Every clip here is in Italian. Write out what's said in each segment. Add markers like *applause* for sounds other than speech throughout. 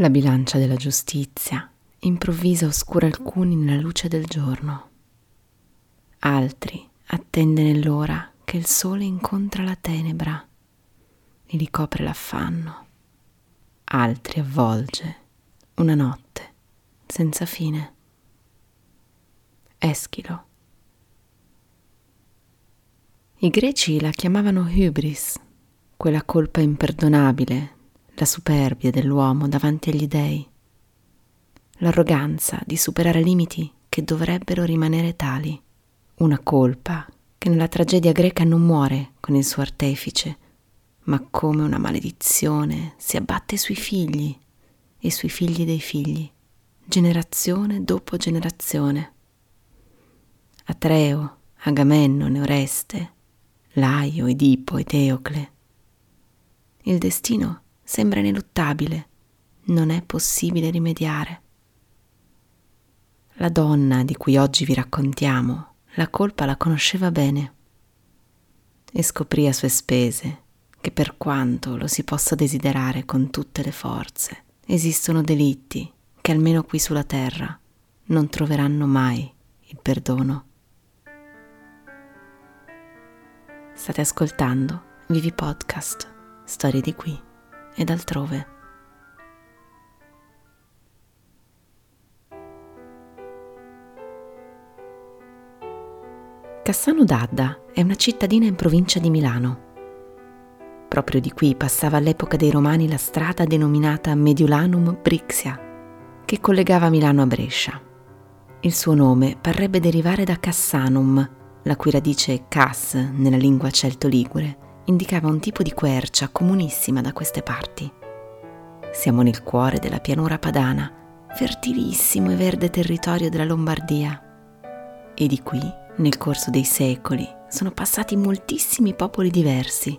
La bilancia della giustizia improvvisa oscura alcuni nella luce del giorno. Altri attende nell'ora che il sole incontra la tenebra e li copre l'affanno. Altri avvolge una notte senza fine. Eschilo. I greci la chiamavano hybris, quella colpa imperdonabile la superbia dell'uomo davanti agli dèi, l'arroganza di superare limiti che dovrebbero rimanere tali, una colpa che nella tragedia greca non muore con il suo artefice, ma come una maledizione si abbatte sui figli e sui figli dei figli, generazione dopo generazione. Atreo, Agamennone, Oreste, Laio, Edipo ed Eocle. Il destino sembra ineluttabile, non è possibile rimediare. La donna di cui oggi vi raccontiamo la colpa la conosceva bene e scoprì a sue spese che per quanto lo si possa desiderare con tutte le forze, esistono delitti che almeno qui sulla terra non troveranno mai il perdono. State ascoltando Vivi Podcast, storie di qui ed altrove. Cassano d'Adda è una cittadina in provincia di Milano. Proprio di qui passava all'epoca dei Romani la strada denominata Mediolanum Brixia, che collegava Milano a Brescia. Il suo nome parrebbe derivare da Cassanum, la cui radice Cass nella lingua celto-ligure indicava un tipo di quercia comunissima da queste parti. Siamo nel cuore della pianura padana, fertilissimo e verde territorio della Lombardia. E di qui, nel corso dei secoli, sono passati moltissimi popoli diversi.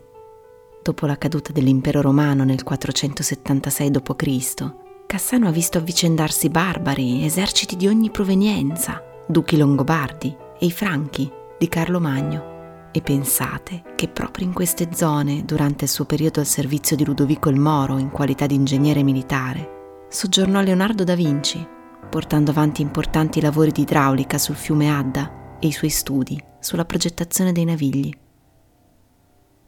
Dopo la caduta dell'impero romano nel 476 d.C., Cassano ha visto avvicendarsi barbari, eserciti di ogni provenienza, duchi longobardi e i franchi di Carlo Magno. E pensate che proprio in queste zone, durante il suo periodo al servizio di Ludovico il Moro in qualità di ingegnere militare, soggiornò Leonardo da Vinci, portando avanti importanti lavori di idraulica sul fiume Adda e i suoi studi sulla progettazione dei navigli.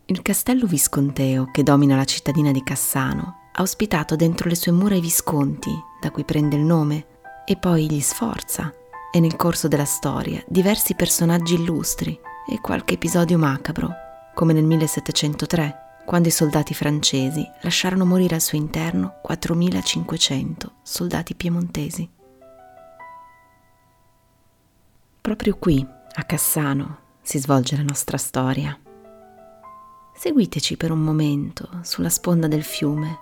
Il castello visconteo che domina la cittadina di Cassano ha ospitato dentro le sue mura i visconti, da cui prende il nome, e poi gli Sforza, e nel corso della storia diversi personaggi illustri e qualche episodio macabro, come nel 1703, quando i soldati francesi lasciarono morire al suo interno 4500 soldati piemontesi. Proprio qui, a Cassano, si svolge la nostra storia. Seguiteci per un momento sulla sponda del fiume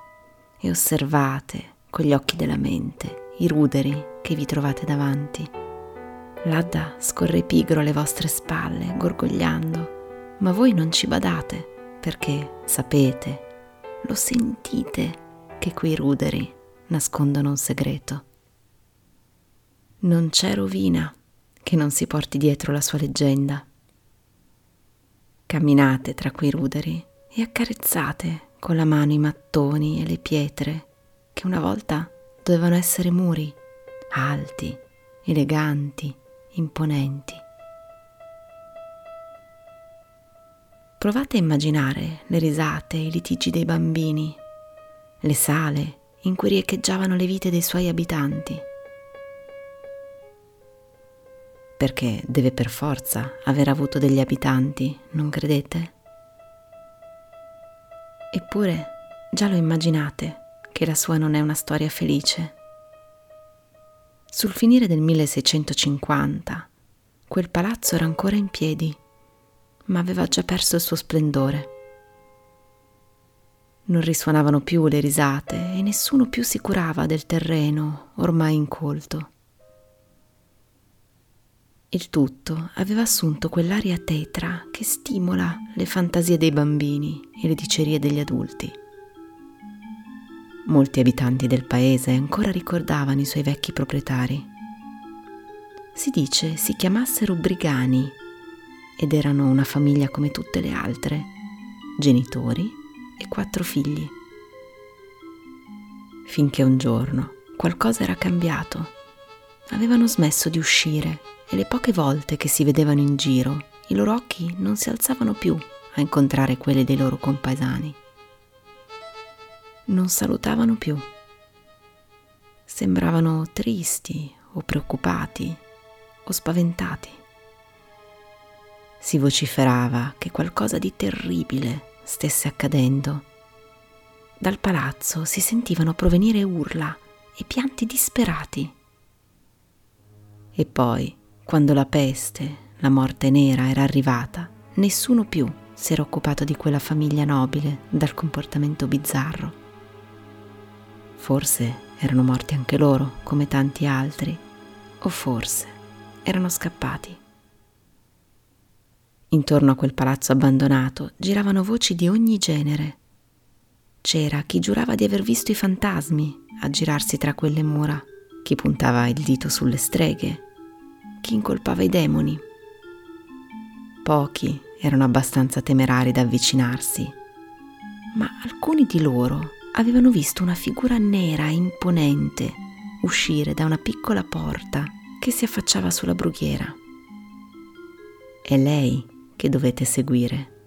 e osservate con gli occhi della mente i ruderi che vi trovate davanti. L'Adda scorre pigro alle vostre spalle, gorgogliando, ma voi non ci badate, perché sapete, lo sentite, che quei ruderi nascondono un segreto. Non c'è rovina che non si porti dietro la sua leggenda. Camminate tra quei ruderi e accarezzate con la mano i mattoni e le pietre che una volta dovevano essere muri, alti, eleganti, imponenti. Provate a immaginare le risate i litigi dei bambini, le sale in cui riecheggiavano le vite dei suoi abitanti. Perché deve per forza aver avuto degli abitanti, non credete? Eppure già lo immaginate che la sua non è una storia felice sul finire del 1650 quel palazzo era ancora in piedi, ma aveva già perso il suo splendore. Non risuonavano più le risate e nessuno più si curava del terreno ormai incolto. Il tutto aveva assunto quell'aria tetra che stimola le fantasie dei bambini e le dicerie degli adulti. Molti abitanti del paese ancora ricordavano i suoi vecchi proprietari. Si dice si chiamassero Brigani ed erano una famiglia come tutte le altre, genitori e quattro figli. finché un giorno qualcosa era cambiato. Avevano smesso di uscire e le poche volte che si vedevano in giro i loro occhi non si alzavano più a incontrare quelli dei loro compaesani. Non salutavano più. Sembravano tristi o preoccupati o spaventati. Si vociferava che qualcosa di terribile stesse accadendo. Dal palazzo si sentivano provenire urla e pianti disperati. E poi, quando la peste, la morte nera era arrivata, nessuno più si era occupato di quella famiglia nobile dal comportamento bizzarro. Forse erano morti anche loro, come tanti altri, o forse erano scappati. Intorno a quel palazzo abbandonato giravano voci di ogni genere. C'era chi giurava di aver visto i fantasmi aggirarsi tra quelle mura, chi puntava il dito sulle streghe, chi incolpava i demoni Pochi erano abbastanza temerari da avvicinarsi, ma alcuni di loro avevano visto una figura nera e imponente uscire da una piccola porta che si affacciava sulla brughiera. È lei che dovete seguire.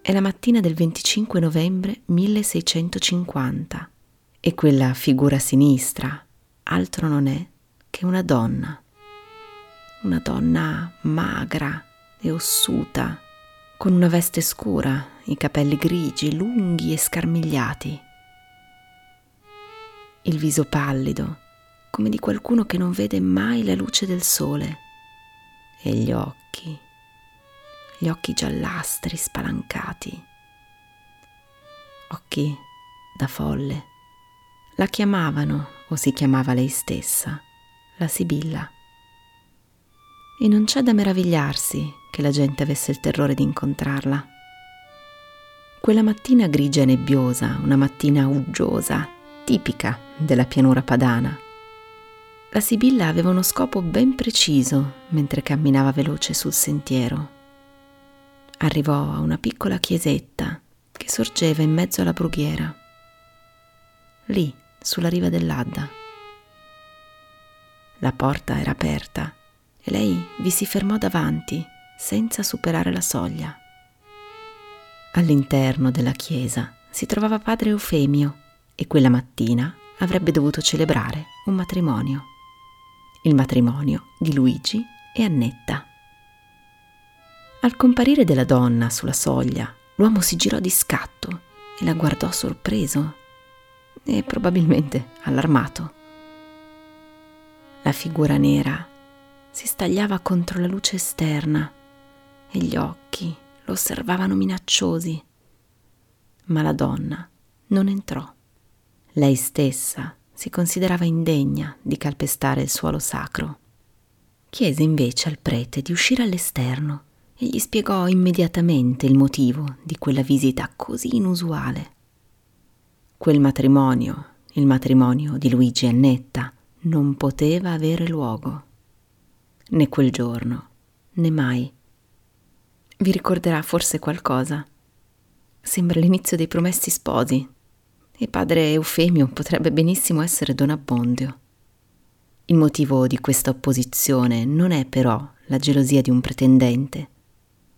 È la mattina del 25 novembre 1650 e quella figura sinistra altro non è che una donna una donna magra e ossuta, con una veste scura, i capelli grigi, lunghi e scarmigliati. Il viso pallido, come di qualcuno che non vede mai la luce del sole, e gli occhi, gli occhi giallastri spalancati, occhi da folle. La chiamavano, o si chiamava lei stessa, la Sibilla e non c'è da meravigliarsi che la gente avesse il terrore di incontrarla. Quella mattina grigia e nebbiosa, una mattina uggiosa, tipica della pianura padana. La Sibilla aveva uno scopo ben preciso mentre camminava veloce sul sentiero. Arrivò a una piccola chiesetta che sorgeva in mezzo alla brughiera, lì sulla riva dell'Adda. La porta era aperta e lei vi si fermò davanti senza superare la soglia. All'interno della chiesa si trovava padre Eufemio e quella mattina avrebbe dovuto celebrare un matrimonio. Il matrimonio di Luigi e Annetta. Al comparire della donna sulla soglia, l'uomo si girò di scatto e la guardò sorpreso e probabilmente allarmato. La figura nera si stagliava contro la luce esterna e gli occhi lo osservavano minacciosi. Ma la donna non entrò. Lei stessa si considerava indegna di calpestare il suolo sacro. Chiese invece al prete di uscire all'esterno e gli spiegò immediatamente il motivo di quella visita così inusuale. Quel matrimonio, il matrimonio di Luigi e Annetta, non poteva avere luogo né quel giorno, né mai. Vi ricorderà forse qualcosa. Sembra l'inizio dei promessi sposi e padre Eufemio potrebbe benissimo essere Don Abbondio. Il motivo di questa opposizione non è però la gelosia di un pretendente,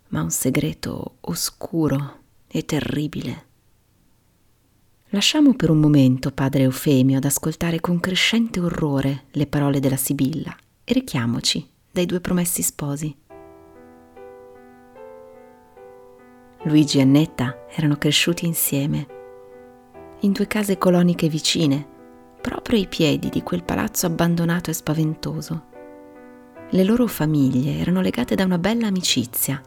ma un segreto oscuro e terribile. Lasciamo per un momento padre Eufemio ad ascoltare con crescente orrore le parole della Sibilla e richiamoci dai due promessi sposi. Luigi e Annetta erano cresciuti insieme, in due case coloniche vicine, proprio ai piedi di quel palazzo abbandonato e spaventoso. Le loro famiglie erano legate da una bella amicizia,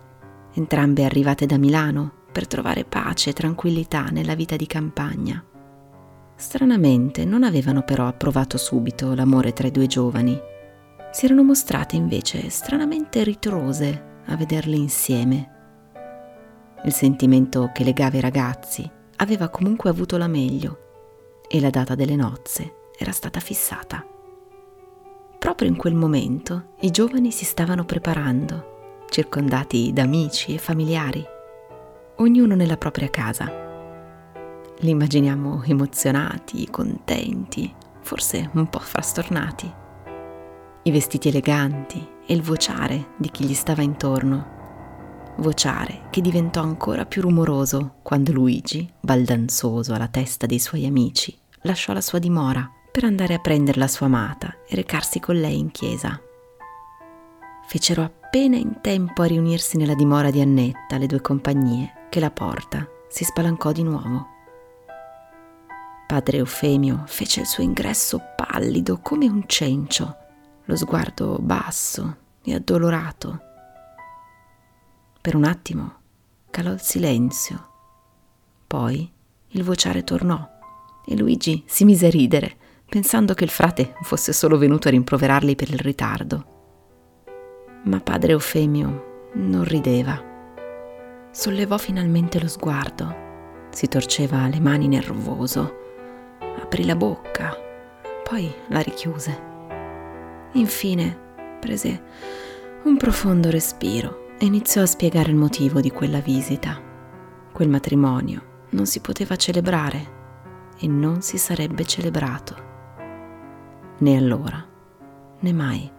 entrambe arrivate da Milano per trovare pace e tranquillità nella vita di campagna. Stranamente non avevano però approvato subito l'amore tra i due giovani si erano mostrate invece stranamente ritrose a vederli insieme. Il sentimento che legava i ragazzi aveva comunque avuto la meglio e la data delle nozze era stata fissata. Proprio in quel momento i giovani si stavano preparando, circondati da amici e familiari, ognuno nella propria casa. li immaginiamo emozionati, contenti, forse un po' frastornati. I vestiti eleganti e il vociare di chi gli stava intorno. Vociare che diventò ancora più rumoroso quando Luigi, baldanzoso alla testa dei suoi amici, lasciò la sua dimora per andare a prendere la sua amata e recarsi con lei in chiesa. Fecero appena in tempo a riunirsi nella dimora di Annetta le due compagnie che la porta si spalancò di nuovo. Padre Eufemio fece il suo ingresso pallido come un cencio, lo sguardo basso e addolorato. Per un attimo calò il silenzio, poi il vociare tornò e Luigi si mise a ridere, pensando che il frate fosse solo venuto a rimproverarli per il ritardo. Ma padre Eufemio non rideva. Sollevò finalmente lo sguardo, si torceva le mani nervoso, aprì la bocca, poi la richiuse. Infine prese un profondo respiro e iniziò a spiegare il motivo di quella visita. Quel matrimonio non si poteva celebrare e non si sarebbe celebrato. Né allora, né mai.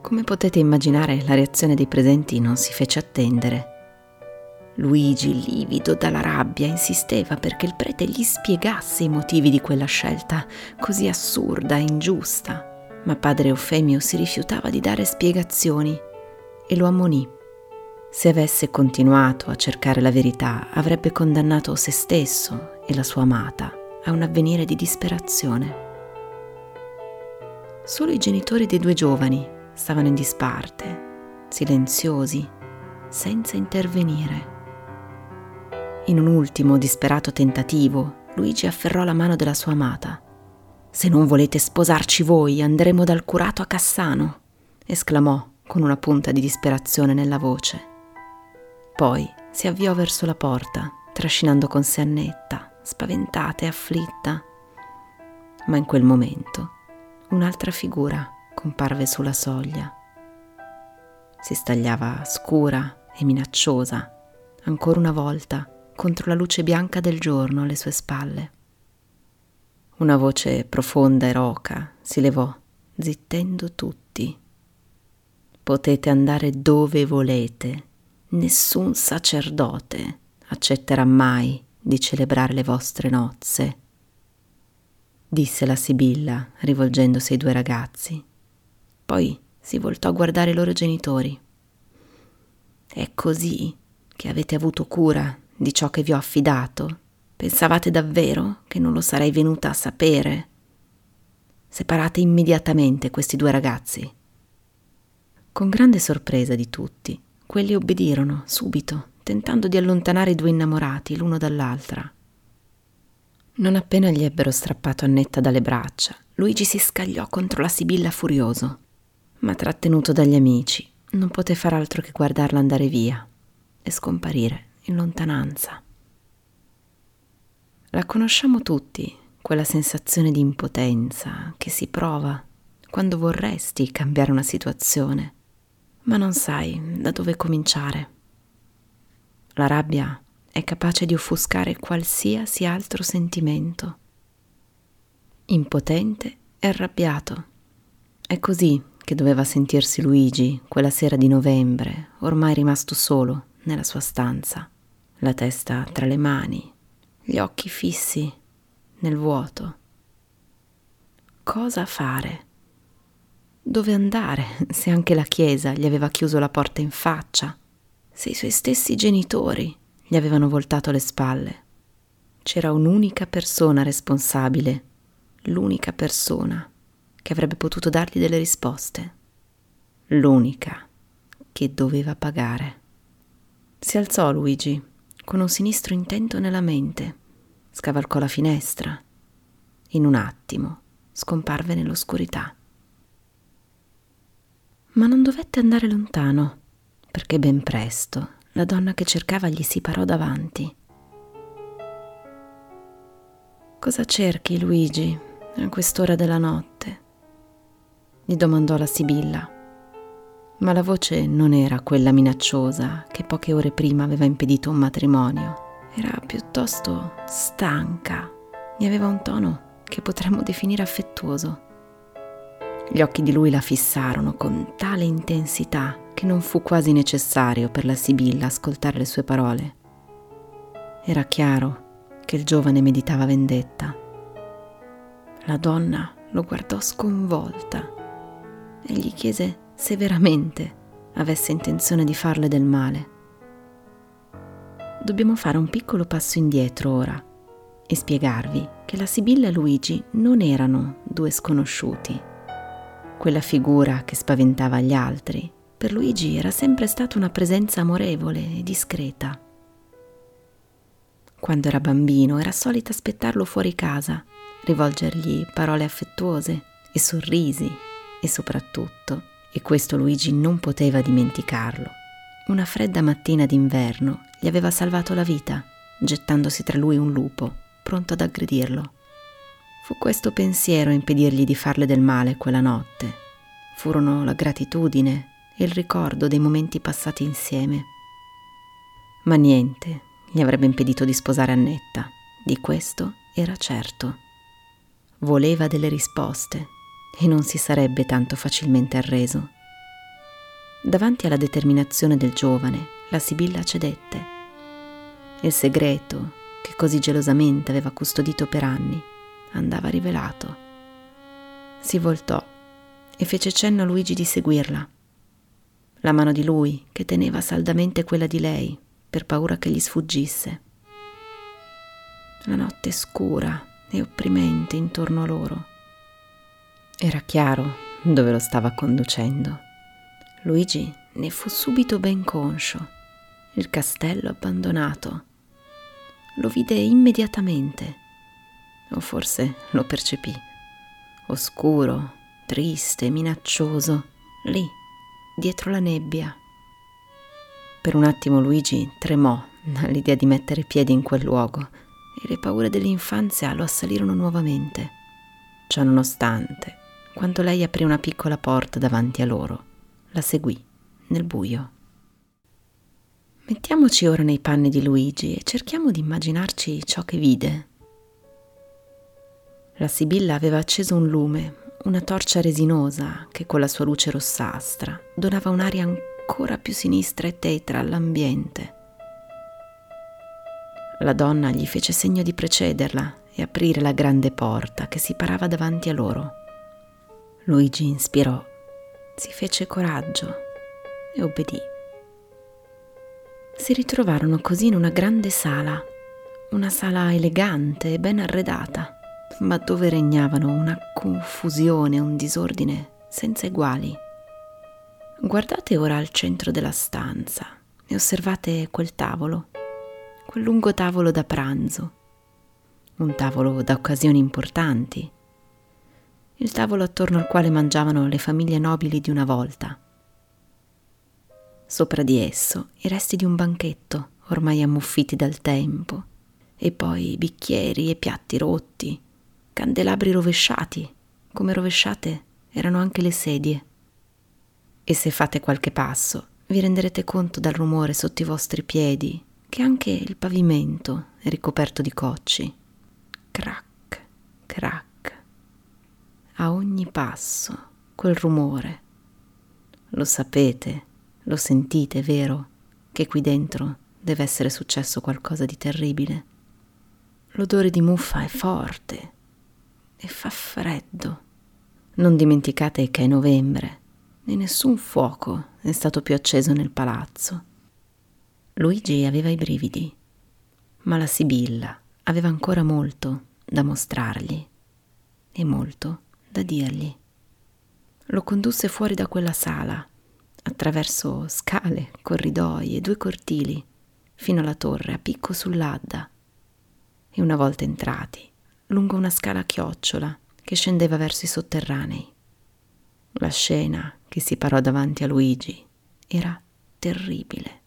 Come potete immaginare, la reazione dei presenti non si fece attendere. Luigi, livido dalla rabbia, insisteva perché il prete gli spiegasse i motivi di quella scelta così assurda e ingiusta, ma padre Eufemio si rifiutava di dare spiegazioni e lo ammonì. Se avesse continuato a cercare la verità, avrebbe condannato se stesso e la sua amata a un avvenire di disperazione. Solo i genitori dei due giovani stavano in disparte, silenziosi, senza intervenire. In un ultimo disperato tentativo, Luigi afferrò la mano della sua amata. Se non volete sposarci voi, andremo dal curato a Cassano, esclamò con una punta di disperazione nella voce. Poi si avviò verso la porta, trascinando con sé Annetta, spaventata e afflitta. Ma in quel momento un'altra figura comparve sulla soglia. Si stagliava scura e minacciosa, ancora una volta, contro la luce bianca del giorno alle sue spalle. Una voce profonda e roca si levò, zittendo tutti. Potete andare dove volete, nessun sacerdote accetterà mai di celebrare le vostre nozze, disse la Sibilla rivolgendosi ai due ragazzi. Poi si voltò a guardare i loro genitori. È così che avete avuto cura di ciò che vi ho affidato? Pensavate davvero che non lo sarei venuta a sapere? Separate immediatamente questi due ragazzi. Con grande sorpresa di tutti, quelli obbedirono subito tentando di allontanare i due innamorati l'uno dall'altra. Non appena gli ebbero strappato Annetta dalle braccia, Luigi si scagliò contro la Sibilla furioso, ma trattenuto dagli amici, non poté far altro che guardarla andare via e scomparire in lontananza. La conosciamo tutti, quella sensazione di impotenza che si prova quando vorresti cambiare una situazione, ma non sai da dove cominciare. La rabbia è capace di offuscare qualsiasi altro sentimento. Impotente e arrabbiato. È così che doveva sentirsi Luigi quella sera di novembre, ormai rimasto solo nella sua stanza, la testa tra le mani, gli occhi fissi nel vuoto. Cosa fare? Dove andare *laughs* se anche la chiesa gli aveva chiuso la porta in faccia? se i suoi stessi genitori gli avevano voltato le spalle. C'era un'unica persona responsabile, l'unica persona che avrebbe potuto dargli delle risposte, l'unica che doveva pagare. Si alzò Luigi con un sinistro intento nella mente, scavalcò la finestra. In un attimo scomparve nell'oscurità. Ma non dovette andare lontano perché ben presto la donna che cercava gli si parò davanti. Cosa cerchi, Luigi, a quest'ora della notte? gli domandò la Sibilla. Ma la voce non era quella minacciosa che poche ore prima aveva impedito un matrimonio Era piuttosto stanca e aveva un tono che potremmo definire affettuoso. Gli occhi di lui la fissarono con tale intensità che non fu quasi necessario per la Sibilla ascoltare le sue parole. Era chiaro che il giovane meditava vendetta. La donna lo guardò sconvolta e gli chiese se veramente avesse intenzione di farle del male. Dobbiamo fare un piccolo passo indietro ora e spiegarvi che la Sibilla e Luigi non erano due sconosciuti. Quella figura che spaventava gli altri, per Luigi era sempre stata una presenza amorevole e discreta. Quando era bambino era solita aspettarlo fuori casa, rivolgergli parole affettuose e sorrisi e soprattutto, e questo Luigi non poteva dimenticarlo, una fredda mattina d'inverno gli aveva salvato la vita, gettandosi tra lui un lupo, pronto ad aggredirlo. Fu questo pensiero a impedirgli di farle del male quella notte. Furono la gratitudine e il ricordo dei momenti passati insieme. Ma niente gli avrebbe impedito di sposare Annetta, di questo era certo. Voleva delle risposte e non si sarebbe tanto facilmente arreso. Davanti alla determinazione del giovane, la Sibilla cedette. Il segreto, che così gelosamente aveva custodito per anni, andava rivelato. Si voltò e fece cenno a Luigi di seguirla. La mano di lui, che teneva saldamente quella di lei, per paura che gli sfuggisse. La notte scura e opprimente intorno a loro era chiaro dove lo stava conducendo. Luigi ne fu subito ben conscio. Il castello abbandonato. Lo vide immediatamente, o forse lo percepì. Oscuro, triste, minaccioso, lì, dietro la nebbia. Per un attimo Luigi tremò all'idea di mettere piede in quel luogo e le paure dell'infanzia lo assalirono nuovamente. Ciononostante, quando lei aprì una piccola porta davanti a loro. La seguì nel buio. Mettiamoci ora nei panni di Luigi e cerchiamo di immaginarci ciò che vide. La Sibilla aveva acceso un lume, una torcia resinosa che con la sua luce rossastra donava un'aria ancora più sinistra e tetra all'ambiente. La donna gli fece segno di precederla e aprire la grande porta che si parava davanti a loro. Luigi inspirò, si fece coraggio e obbedì. Si ritrovarono così in una grande sala, una sala elegante e ben arredata, ma dove regnavano una confusione un disordine senza eguali. Guardate ora al centro della stanza e osservate quel tavolo, quel lungo tavolo da pranzo, un tavolo da occasioni importanti, il tavolo attorno al quale mangiavano le famiglie nobili di una volta. Sopra di esso i resti di un banchetto, ormai ammuffiti dal tempo, e poi bicchieri e piatti rotti, candelabri rovesciati, come rovesciate erano anche le sedie. E se fate qualche passo, vi renderete conto dal rumore sotto i vostri piedi che anche il pavimento è ricoperto di cocci. Crac, crac a ogni passo quel rumore. Lo sapete, lo sentite, vero, che qui dentro deve essere successo qualcosa di terribile. L'odore di muffa è forte e fa freddo. Non dimenticate che è novembre e nessun fuoco è stato più acceso nel palazzo. Luigi aveva i brividi, ma la Sibilla aveva ancora molto da mostrargli e molto da dirgli. Lo condusse fuori da quella sala, attraverso scale, corridoi e due cortili, fino alla torre a picco sull'Adda. E una volta entrati, lungo una scala a chiocciola che scendeva verso i sotterranei. La scena che si parò davanti a Luigi era terribile.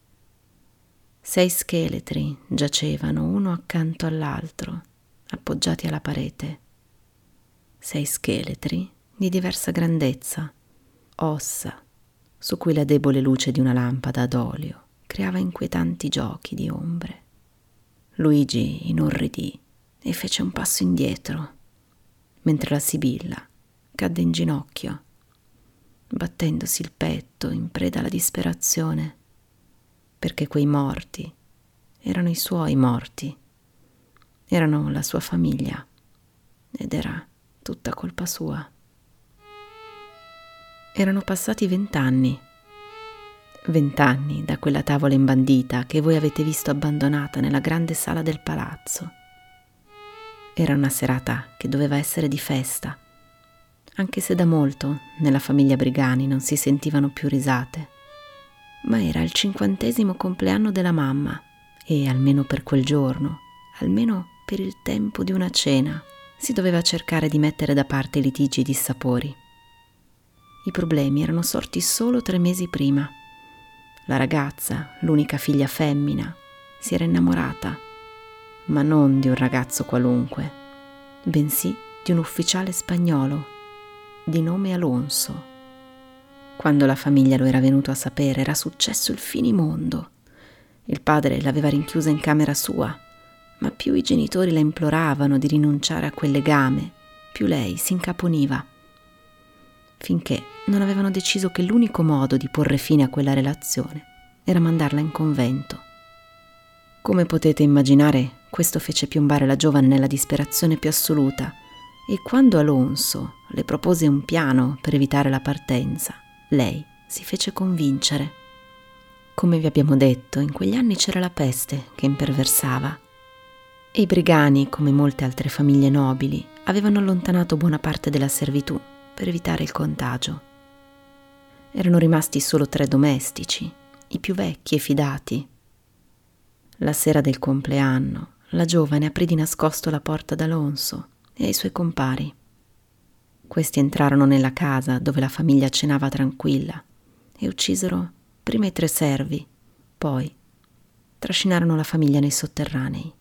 Sei scheletri giacevano uno accanto all'altro, appoggiati alla parete sei scheletri di diversa grandezza, ossa, su cui la debole luce di una lampada ad olio creava inquietanti giochi di ombre. Luigi inorridì e fece un passo indietro, mentre la Sibilla cadde in ginocchio, battendosi il petto in preda alla disperazione, perché quei morti erano i suoi morti, erano la sua famiglia ed era tutta colpa sua. Erano passati vent'anni. Vent'anni da quella tavola imbandita che voi avete visto abbandonata nella grande sala del palazzo. Era una serata che doveva essere di festa, anche se da molto nella famiglia Brigani non si sentivano più risate. Ma era il cinquantesimo compleanno della mamma e almeno per quel giorno, almeno per il tempo di una cena, si doveva cercare di mettere da parte litigi e dissapori. I problemi erano sorti solo tre mesi prima. La ragazza, l'unica figlia femmina, si era innamorata, ma non di un ragazzo qualunque, bensì di un ufficiale spagnolo, di nome Alonso. Quando la famiglia lo era venuto a sapere era successo il finimondo. Il padre l'aveva rinchiusa in camera sua, ma più i genitori la imploravano di rinunciare a quel legame, più lei si incaponiva finché non avevano deciso che l'unico modo di porre fine a quella relazione era mandarla in convento. Come potete immaginare, questo fece piombare la giovane nella disperazione più assoluta e quando Alonso le propose un piano per evitare la partenza, lei si fece convincere. Come vi abbiamo detto, in quegli anni c'era la peste che imperversava i brigani, come molte altre famiglie nobili, avevano allontanato buona parte della servitù per evitare il contagio. Erano rimasti solo tre domestici, i più vecchi e fidati. La sera del compleanno, la giovane aprì di nascosto la porta d'Alonso e ai suoi compari. Questi entrarono nella casa dove la famiglia cenava tranquilla e uccisero prima i tre servi, poi trascinarono la famiglia nei sotterranei.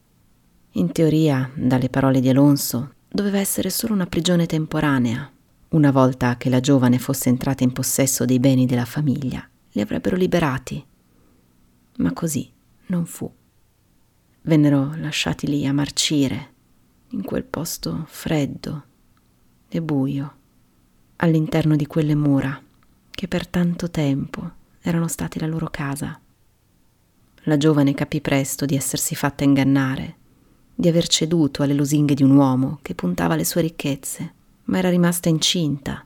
In teoria, dalle parole di Alonso, doveva essere solo una prigione temporanea una volta che la giovane fosse entrata in possesso dei beni della famiglia, li avrebbero liberati. Ma così non fu. Vennero lasciati lì a marcire, in quel posto freddo e buio, all'interno di quelle mura che per tanto tempo erano stati la loro casa. La giovane capì presto di essersi fatta ingannare, di aver ceduto alle lusinghe di un uomo che puntava alle sue ricchezze ma era rimasta incinta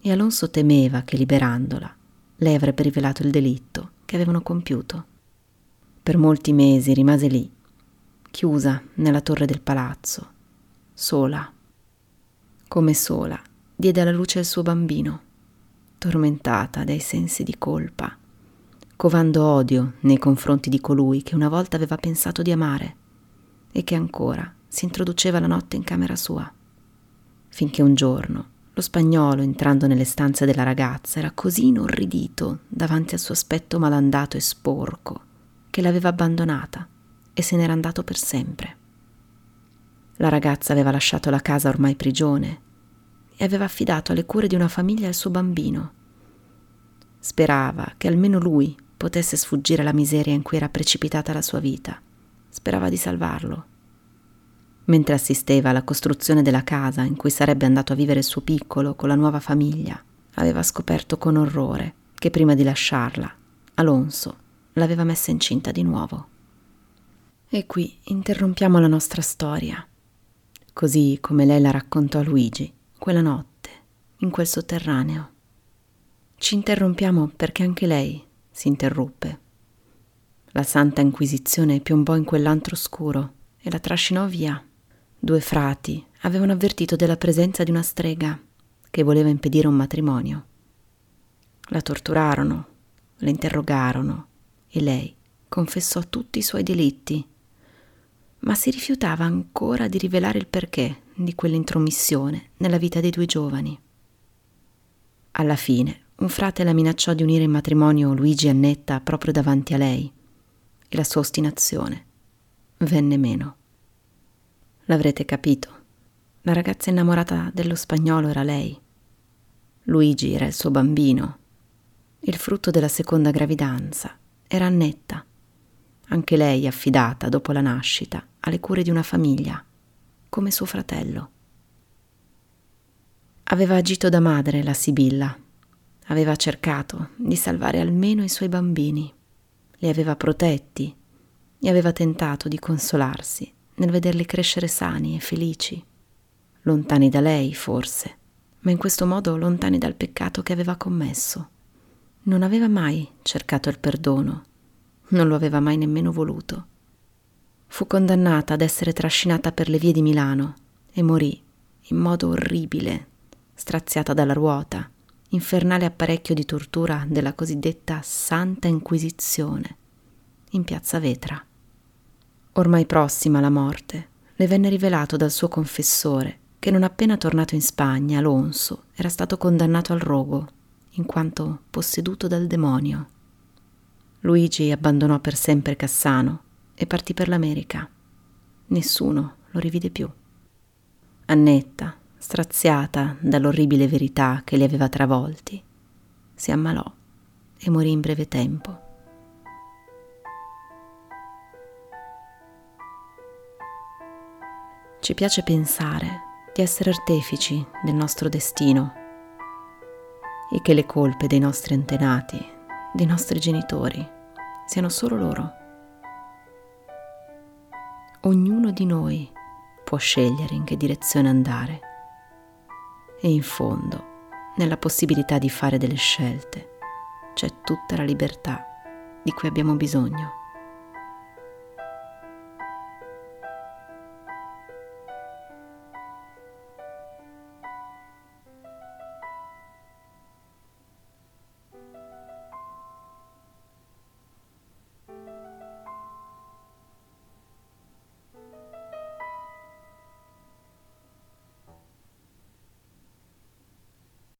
e Alonso temeva che liberandola lei avrebbe rivelato il delitto che avevano compiuto. Per molti mesi rimase lì, chiusa nella torre del palazzo, sola. Come sola, diede alla luce il suo bambino, tormentata dai sensi di colpa, covando odio nei confronti di colui che una volta aveva pensato di amare e che ancora si introduceva la notte in camera sua finché un giorno lo spagnolo, entrando nelle stanze della ragazza, era così inorridito davanti al suo aspetto malandato e sporco che l'aveva abbandonata e se n'era andato per sempre. La ragazza aveva lasciato la casa ormai prigione e aveva affidato alle cure di una famiglia il suo bambino. Sperava che almeno lui potesse sfuggire alla miseria in cui era precipitata la sua vita. Sperava di salvarlo mentre assisteva alla costruzione della casa in cui sarebbe andato a vivere il suo piccolo con la nuova famiglia, aveva scoperto con orrore che prima di lasciarla, Alonso l'aveva messa incinta di nuovo. E qui interrompiamo la nostra storia, così come lei la raccontò a Luigi quella notte, in quel sotterraneo. Ci interrompiamo perché anche lei si interruppe. La Santa Inquisizione piombò in quell'antro oscuro e la trascinò via Due frati avevano avvertito della presenza di una strega che voleva impedire un matrimonio. La torturarono, la interrogarono e lei confessò tutti i suoi delitti, ma si rifiutava ancora di rivelare il perché di quell'intromissione nella vita dei due giovani. Alla fine un frate la minacciò di unire in matrimonio Luigi e Annetta proprio davanti a lei e la sua ostinazione venne meno. L'avrete capito. La ragazza innamorata dello spagnolo era lei. Luigi era il suo bambino. Il frutto della seconda gravidanza era Annetta. anche lei affidata dopo la nascita alle cure di una famiglia, come suo fratello. Aveva agito da madre la Sibilla, aveva cercato di salvare almeno i suoi bambini, li aveva protetti e aveva tentato di consolarsi nel vederli crescere sani e felici, lontani da lei forse, ma in questo modo lontani dal peccato che aveva commesso. Non aveva mai cercato il perdono, non lo aveva mai nemmeno voluto. Fu condannata ad essere trascinata per le vie di Milano e morì in modo orribile straziata dalla ruota, infernale apparecchio di tortura della cosiddetta Santa Inquisizione, in piazza Vetra. Ormai prossima alla morte, le venne rivelato dal suo confessore che non appena tornato in Spagna, Alonso era stato condannato al rogo, in quanto posseduto dal demonio. Luigi abbandonò per sempre Cassano e partì per l'America. Nessuno lo rivide più. Annetta, straziata dall'orribile verità che li aveva travolti, si ammalò e morì in breve tempo. Ci piace pensare di essere artefici del nostro destino e che le colpe dei nostri antenati, dei nostri genitori, siano solo loro. Ognuno di noi può scegliere in che direzione andare e in fondo, nella possibilità di fare delle scelte, c'è tutta la libertà di cui abbiamo bisogno.